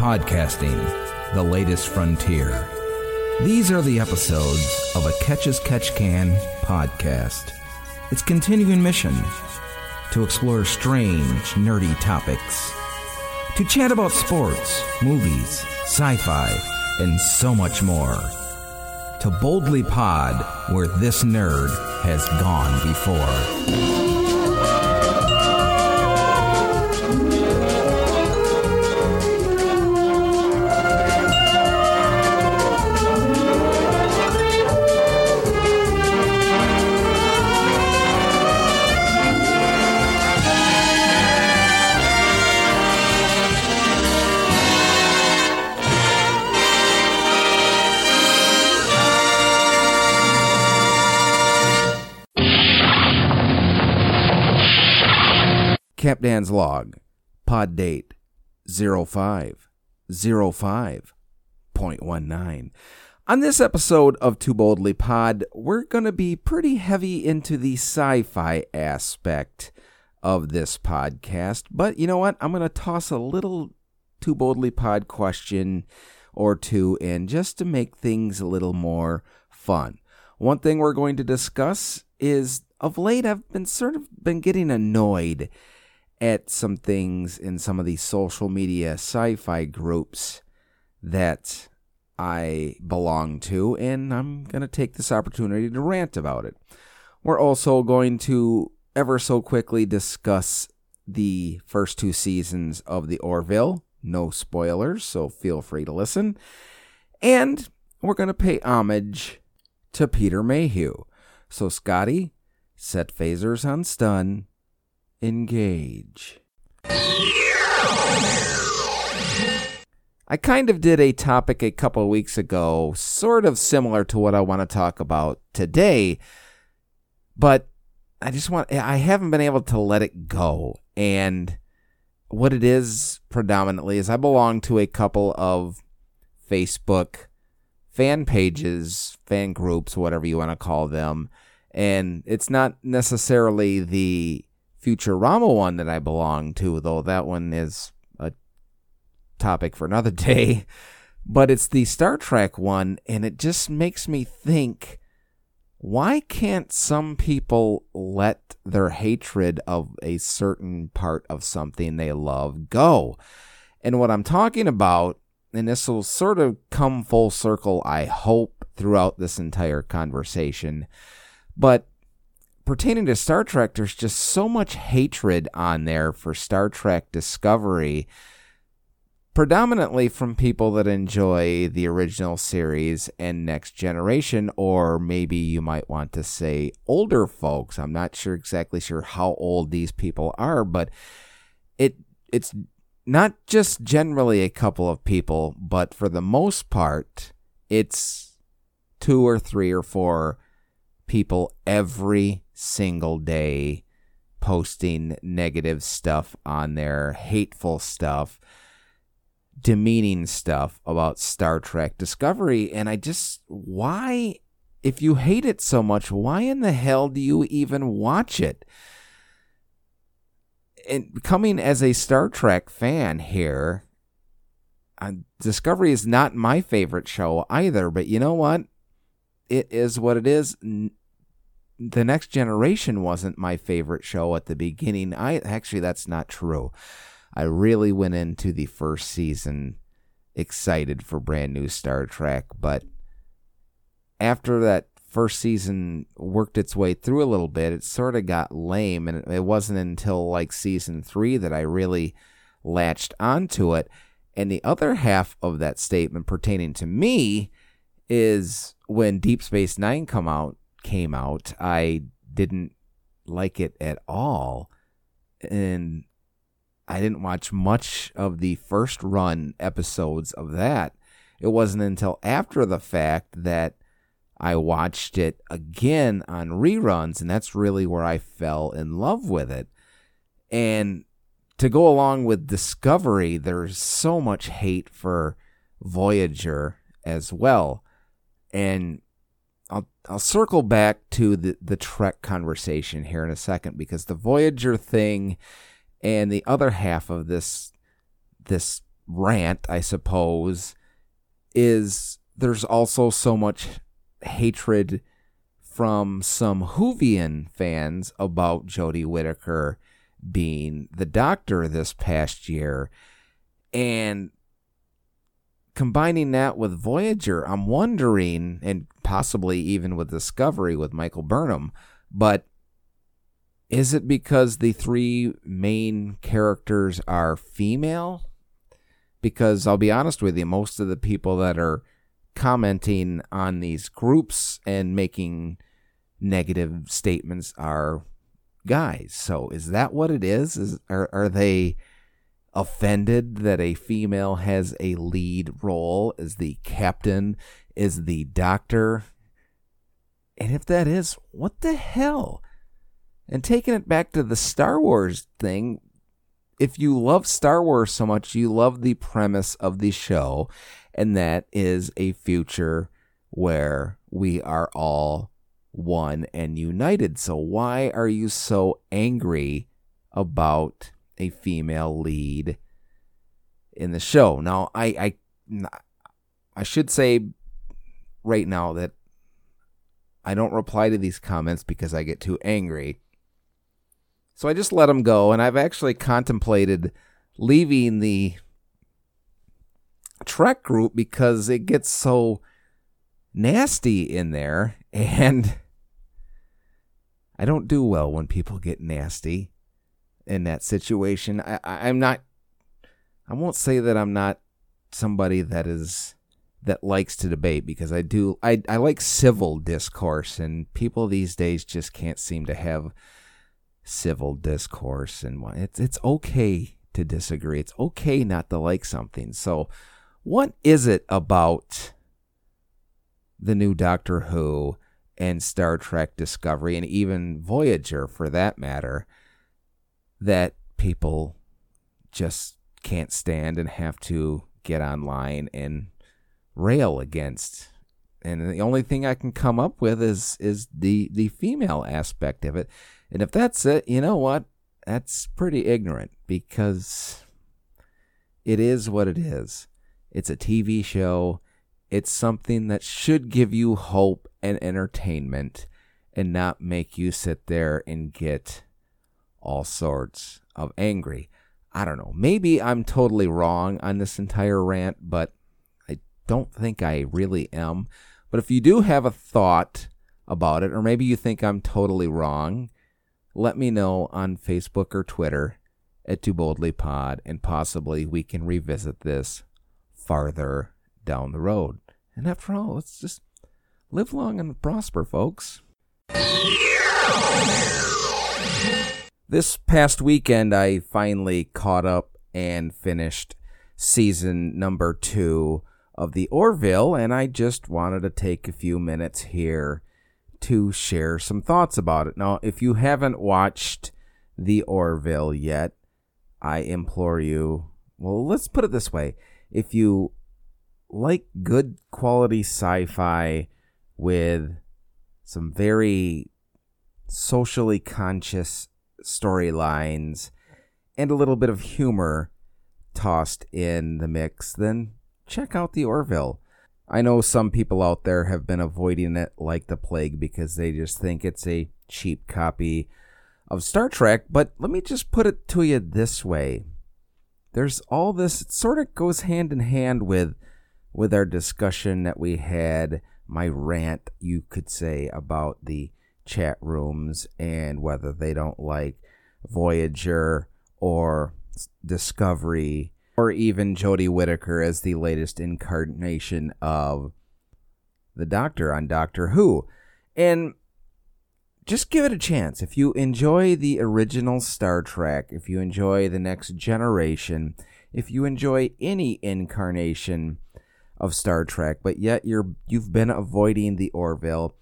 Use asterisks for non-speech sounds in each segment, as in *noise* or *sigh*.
Podcasting, the latest frontier. These are the episodes of a Catch as Catch Can podcast. Its continuing mission to explore strange, nerdy topics, to chat about sports, movies, sci fi, and so much more. To boldly pod where this nerd has gone before. Captain's log, pod date 0505.19. On this episode of Too Boldly Pod, we're going to be pretty heavy into the sci fi aspect of this podcast. But you know what? I'm going to toss a little Too Boldly Pod question or two in just to make things a little more fun. One thing we're going to discuss is of late I've been sort of been getting annoyed at some things in some of these social media sci fi groups that I belong to, and I'm going to take this opportunity to rant about it. We're also going to ever so quickly discuss the first two seasons of The Orville. No spoilers, so feel free to listen. And we're going to pay homage to Peter Mayhew. So, Scotty, set phasers on stun engage. I kind of did a topic a couple weeks ago, sort of similar to what I want to talk about today, but I just want, I haven't been able to let it go. And what it is predominantly is I belong to a couple of Facebook fan pages, fan groups, whatever you want to call them. And it's not necessarily the Futurama one that I belong to, though that one is a topic for another *laughs* day. But it's the Star Trek one, and it just makes me think why can't some people let their hatred of a certain part of something they love go? And what I'm talking about, and this will sort of come full circle, I hope, throughout this entire conversation, but pertaining to Star Trek, there's just so much hatred on there for Star Trek Discovery, predominantly from people that enjoy the original series and Next Generation, or maybe you might want to say older folks. I'm not sure exactly sure how old these people are, but it it's not just generally a couple of people, but for the most part, it's two or three or four people every single day posting negative stuff on there, hateful stuff, demeaning stuff about Star Trek Discovery. And I just, why, if you hate it so much, why in the hell do you even watch it? And coming as a Star Trek fan here, uh, Discovery is not my favorite show either, but you know what? It is what it is the next generation wasn't my favorite show at the beginning. I actually that's not true. I really went into the first season excited for brand new Star Trek, but after that first season worked its way through a little bit, it sort of got lame and it wasn't until like season 3 that I really latched onto it. And the other half of that statement pertaining to me is when Deep Space 9 come out came out, I didn't like it at all. And I didn't watch much of the first run episodes of that. It wasn't until after the fact that I watched it again on reruns, and that's really where I fell in love with it. And to go along with Discovery, there's so much hate for Voyager as well. And I'll circle back to the the Trek conversation here in a second because the Voyager thing and the other half of this this rant, I suppose, is there's also so much hatred from some Whovian fans about Jodie Whittaker being the doctor this past year. And combining that with Voyager, I'm wondering, and possibly even with Discovery with Michael Burnham, but is it because the three main characters are female? Because I'll be honest with you, most of the people that are commenting on these groups and making negative statements are guys. So is that what it is? Is are are they offended that a female has a lead role as the captain, is the doctor? And if that is, what the hell? And taking it back to the Star Wars thing, if you love Star Wars so much, you love the premise of the show, and that is a future where we are all one and united. So, why are you so angry about a female lead in the show? Now, I, I, I should say right now that I don't reply to these comments because I get too angry. So I just let them go, and I've actually contemplated leaving the Trek group because it gets so nasty in there, *laughs* and I don't do well when people get nasty in that situation. I, I'm not. I won't say that I'm not somebody that is that likes to debate because I do. I I like civil discourse, and people these days just can't seem to have civil discourse, and it's it's okay to disagree. It's okay not to like something. So, what is it about the new Doctor Who and Star Trek Discovery and even Voyager for that matter that people just can't stand and have to get online and rail against and the only thing I can come up with is is the the female aspect of it. And if that's it, you know what? That's pretty ignorant because it is what it is. It's a TV show. It's something that should give you hope and entertainment and not make you sit there and get all sorts of angry. I don't know. Maybe I'm totally wrong on this entire rant, but I don't think I really am. But if you do have a thought about it, or maybe you think I'm totally wrong, let me know on Facebook or Twitter at Too Boldly Pod, and possibly we can revisit this farther down the road. And after all, let's just live long and prosper, folks. This past weekend, I finally caught up and finished season number two of the Orville, and I just wanted to take a few minutes here to share some thoughts about it. Now, if you haven't watched the Orville yet, I implore you, well, let's put it this way if you like good quality sci fi with some very socially conscious storylines and a little bit of humor tossed in the mix, then check out the Orville. I know some people out there have been avoiding it like the plague because they just think it's a cheap copy of Star Trek, but let me just put it to you this way there's all this it sort of goes hand in hand with with our discussion that we had my rant you could say about the chat rooms and whether they don't like voyager or discovery or even jodie whittaker as the latest incarnation of the doctor on doctor who and just give it a chance. If you enjoy the original Star Trek, if you enjoy The Next Generation, if you enjoy any incarnation of Star Trek, but yet you're you've been avoiding the Orville,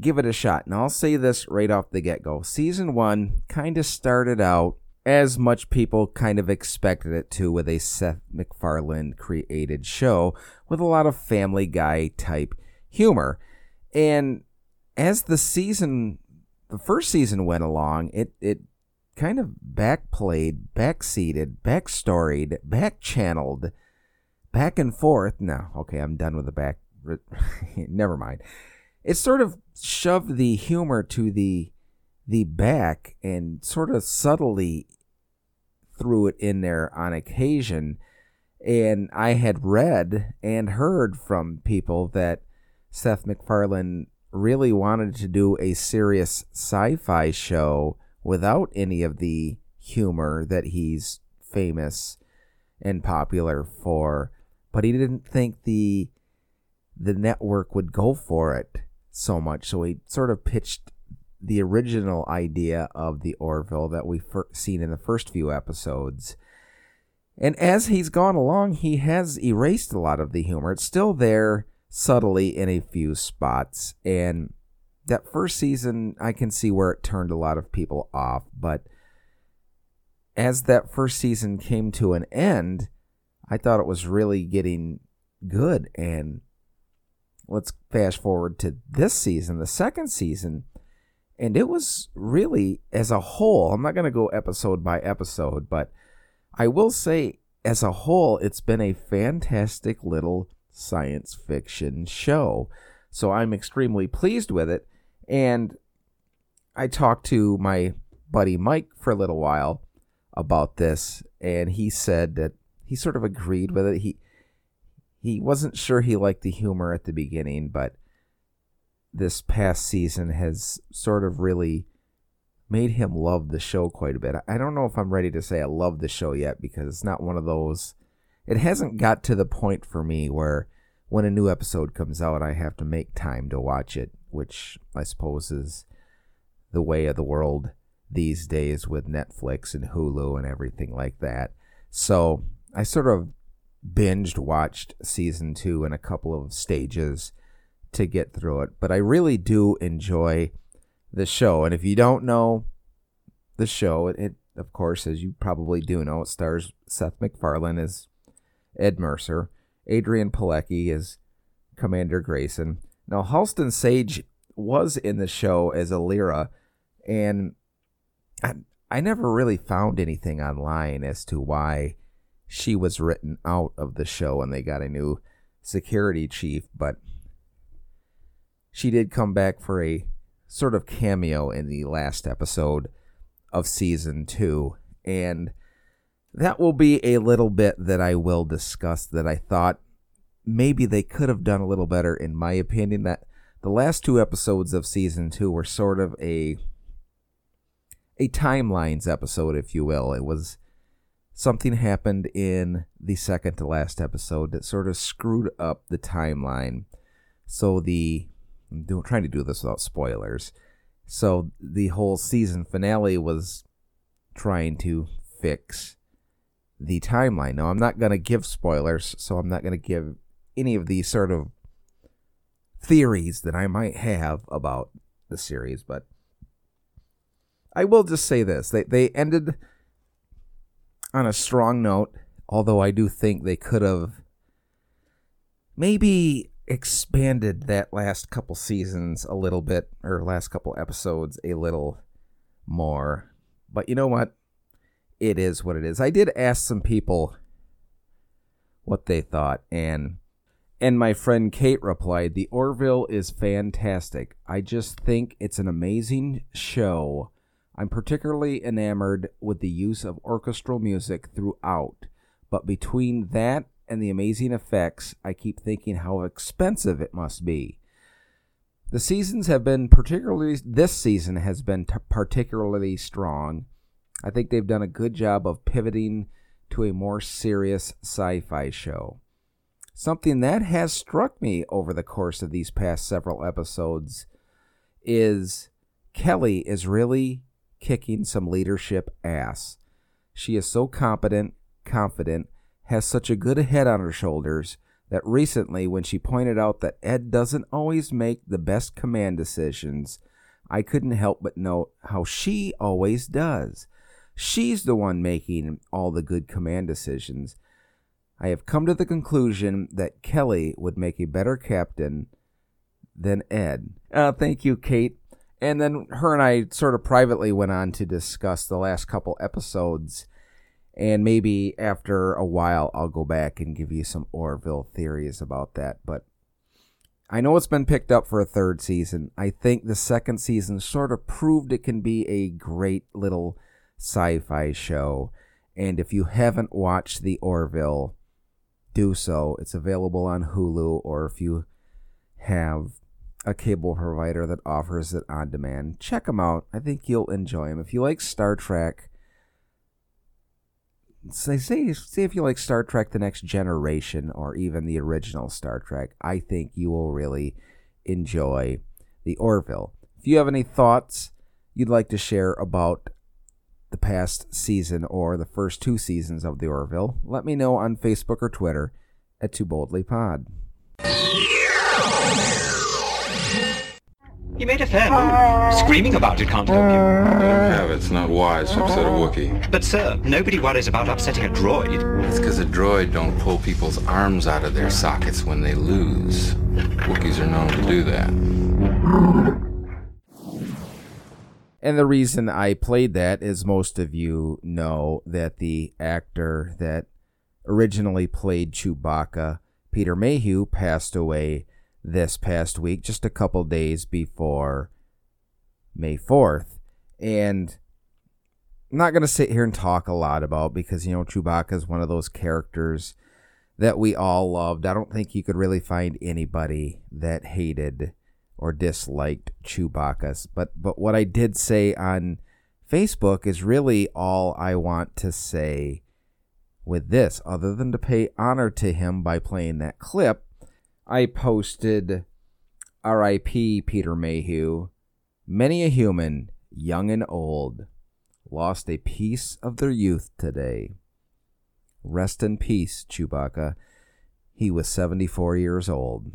give it a shot. And I'll say this right off the get-go. Season 1 kind of started out as much people kind of expected it to with a Seth MacFarlane created show with a lot of family guy type humor. And as the season the first season went along, it it kind of backplayed, backseated, backstoried, backchanneled back and forth. No, okay, I'm done with the back. *laughs* Never mind. It sort of shoved the humor to the the back and sort of subtly threw it in there on occasion. And I had read and heard from people that Seth MacFarlane really wanted to do a serious sci fi show without any of the humor that he's famous and popular for. But he didn't think the the network would go for it so much. So he sort of pitched the original idea of the Orville that we've seen in the first few episodes. And as he's gone along, he has erased a lot of the humor. It's still there subtly in a few spots. And that first season, I can see where it turned a lot of people off. But as that first season came to an end, I thought it was really getting good. And let's fast forward to this season, the second season and it was really as a whole i'm not going to go episode by episode but i will say as a whole it's been a fantastic little science fiction show. So i'm extremely pleased with it. And i talked to my buddy mike for a little while about this and he said that he sort of agreed with it. He he wasn't sure he liked the humor at the beginning but this past season has sort of really made him love the show quite a bit. I don't know if I'm ready to say I love the show yet because it's not one of those. It hasn't got to the point for me where when a new episode comes out, I have to make time to watch it, which I suppose is the way of the world these days with Netflix and Hulu and everything like that. So I sort of binged watched season two in a couple of stages to get through it. But I really do enjoy the show. And if you don't know the show, it, it of course, as you probably do know, it stars Seth MacFarlane as Ed Mercer, Adrianne Palicki as Commander Grayson. Now, Halston Sage was in the show as Alara, and I, I never really found anything online as to why she was written out of the show and they got a new security chief, but she did come back for a sort of cameo in the last episode of season two. And that will be a little bit that I will discuss that I thought maybe they could have done a little better, in my opinion. That the last two episodes of season two were sort of a a timelines episode, if you will. It was something happened in the second to last episode that sort of screwed up the timeline. So the I'm doing, trying to do this without spoilers. So the whole season finale was trying to fix the timeline. Now I'm not going to give spoilers, so I'm not going to give any of these sort of theories that I might have about the series, but I will just say this. They they ended on a strong note, although I do think they could have maybe expanded that last couple seasons a little bit, or last couple episodes a little more. But you know what? It is what it is. I did ask some people what they thought, and and my friend Kate replied, "The Orville is fantastic. I just think it's an amazing show. I'm particularly enamored with the use of orchestral music throughout, but between that and the amazing effects, I keep thinking how expensive it must be. The seasons have been particularly, this season has been t- particularly strong. I think they've done a good job of pivoting to a more serious sci fi show. Something that has struck me over the course of these past several episodes is Kelly is really kicking some leadership ass. She is so competent, confident, has such a good head on her shoulders that recently, when she pointed out that Ed doesn't always make the best command decisions, I couldn't help but note how she always does. She's the one making all the good command decisions. I have come to the conclusion that Kelly would make a better captain than Ed. Uh, thank you, Kate. And then her and I sort of privately went on to discuss the last couple episodes And maybe after a while, I'll go back and give you some Orville theories about that. But I know it's been picked up for a third season. I think the second season sort of proved it can be a great little sci fi show. And if you haven't watched The Orville, do so. It's available on Hulu, or if you have a cable provider that offers it on demand, check them out. I think you'll enjoy them. If you like Star Trek, say, say, say if you like Star Trek The Next Generation or even the original Star Trek, I think you will really enjoy The Orville. If you have any thoughts you'd like to share about the past season or the first two seasons of The Orville, let me know on Facebook or Twitter at Too Boldly Pod. You made a fair move. Screaming about it can't help you. have. It's not wise to upset a Wookiee. But sir, nobody worries about upsetting a droid. It's because a droid don't pull people's arms out of their sockets when they lose. Wookiees are known to do that. And the reason I played that is most of you know that the actor that originally played Chewbacca, Peter Mayhew, passed away this past week, just a couple days before May 4th. And I'm not going to sit here and talk a lot about because, you know, Chewbacca is one of those characters that we all loved. I don't think you could really find anybody that hated or disliked Chewbacca. But but what I did say on Facebook is really all I want to say with this, other than to pay honor to him by playing that clip. I posted R.I.P. Peter Mayhew. Many a human, young and old, lost a piece of their youth today. Rest in peace, Chewbacca. He was 74 years old.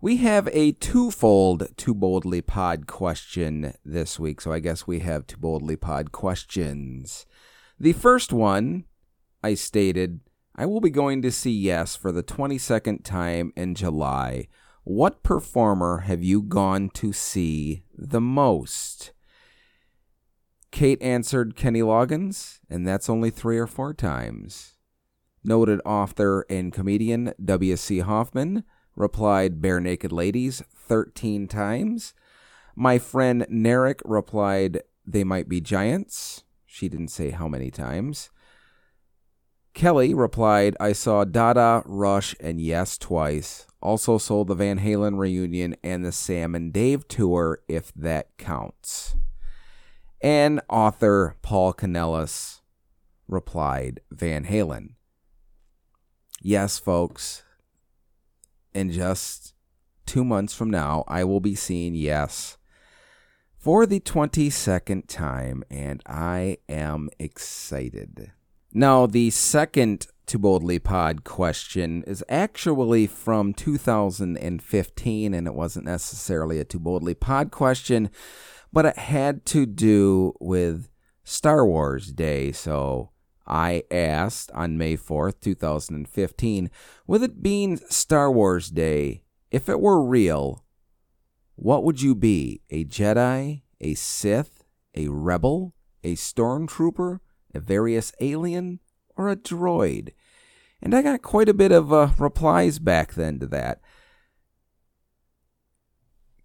We have a twofold Too Boldly Pod question this week, so I guess we have Too Boldly Pod questions. The first one, I stated, I will be going to see Yes for the 22nd time in July. What performer have you gone to see the most? Kate answered Kenny Loggins, and that's only three or four times. Noted author and comedian W.C. Hoffman replied Barenaked Ladies 13 times. My friend Narek replied They Might Be Giants. She didn't say how many times. Kelly replied, I saw Dada, Rush, and Yes twice. Also sold the Van Halen reunion and the Sam and Dave tour, if that counts. And author Paul Canellis replied, Van Halen. Yes, folks. In just two months from now, I will be seeing Yes for the 22nd time, and I am excited. Now, the second Too Boldly Pod question is actually from 2015, and it wasn't necessarily a Too Boldly Pod question, but it had to do with Star Wars Day. So I asked on May 4th, 2015, with it being Star Wars Day, if it were real, what would you be? A Jedi? A Sith? A Rebel? A Stormtrooper? A various alien, or a droid? And I got quite a bit of uh, replies back then to that.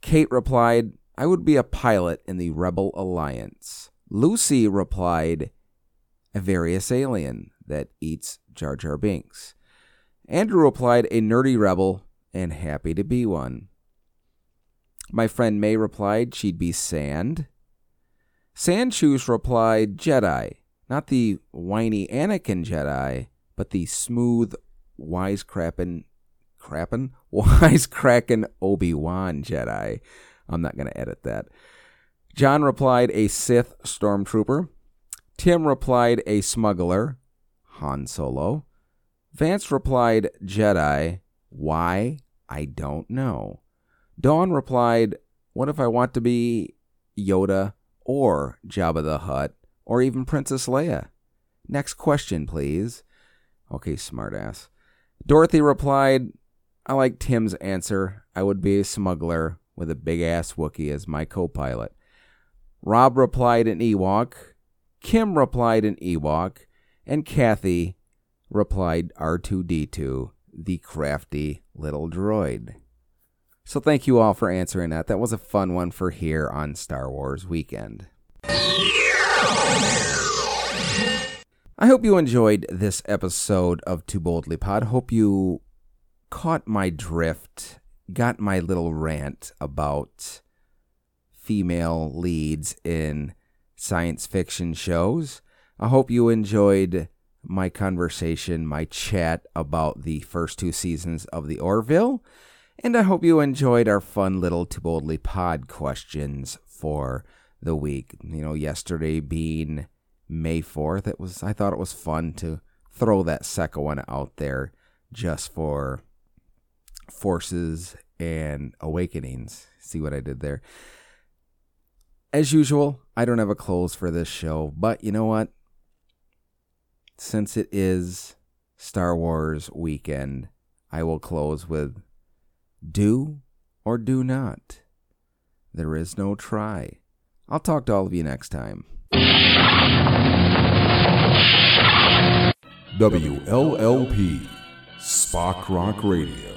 Kate replied, I would be a pilot in the Rebel Alliance. Lucy replied, a various alien that eats Jar Jar Binks. Andrew replied, a nerdy rebel and happy to be one. My friend May replied she'd be Sand. Sandchoose replied, Jedi. Not the whiny Anakin Jedi, but the smooth, wisecrapping, crapping, *laughs* wisecracking Obi Wan Jedi. I'm not going to edit that. John replied, a Sith stormtrooper. Tim replied, a smuggler. Han Solo. Vance replied, Jedi. Why? I don't know. Dawn replied, What if I want to be Yoda or Jabba the Hutt? Or even Princess Leia. Next question, please. Okay, smartass. Dorothy replied, I like Tim's answer. I would be a smuggler with a big ass Wookiee as my co pilot. Rob replied in Ewok, Kim replied in Ewok, and Kathy replied R2D2, the crafty little droid. So thank you all for answering that. That was a fun one for here on Star Wars Weekend. I hope you enjoyed this episode of Too Boldly Pod. Hope you caught my drift, got my little rant about female leads in science fiction shows. I hope you enjoyed my conversation, my chat about the first two seasons of The Orville. And I hope you enjoyed our fun little Too Boldly Pod questions for the week. You know, yesterday being May 4th. It was I thought it was fun to throw that second one out there just for forces and awakenings. See what I did there? As usual, I don't have a close for this show, but you know what? Since it is Star Wars weekend, I will close with do or do not. There is no try. I'll talk to all of you next time. WLLP Spock Rock Radio.